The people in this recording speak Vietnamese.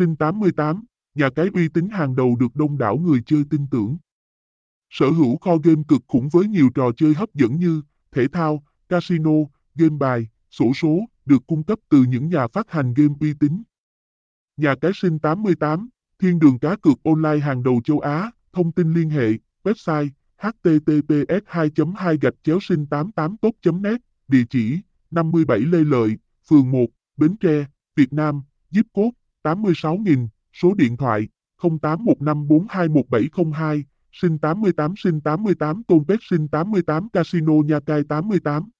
Sinh 88, nhà cái uy tín hàng đầu được đông đảo người chơi tin tưởng. Sở hữu kho game cực khủng với nhiều trò chơi hấp dẫn như thể thao, casino, game bài, sổ số, được cung cấp từ những nhà phát hành game uy tín. Nhà cái sinh 88, thiên đường cá cược online hàng đầu châu Á, thông tin liên hệ, website https 2 2 gạch chéo sinh 88 tốt net địa chỉ 57 Lê Lợi, phường 1, Bến Tre, Việt Nam, zip code 86.000, số điện thoại 0815421702, sinh 88 sinh 88 Tôn Pet sinh 88 Casino Nha Cai 88.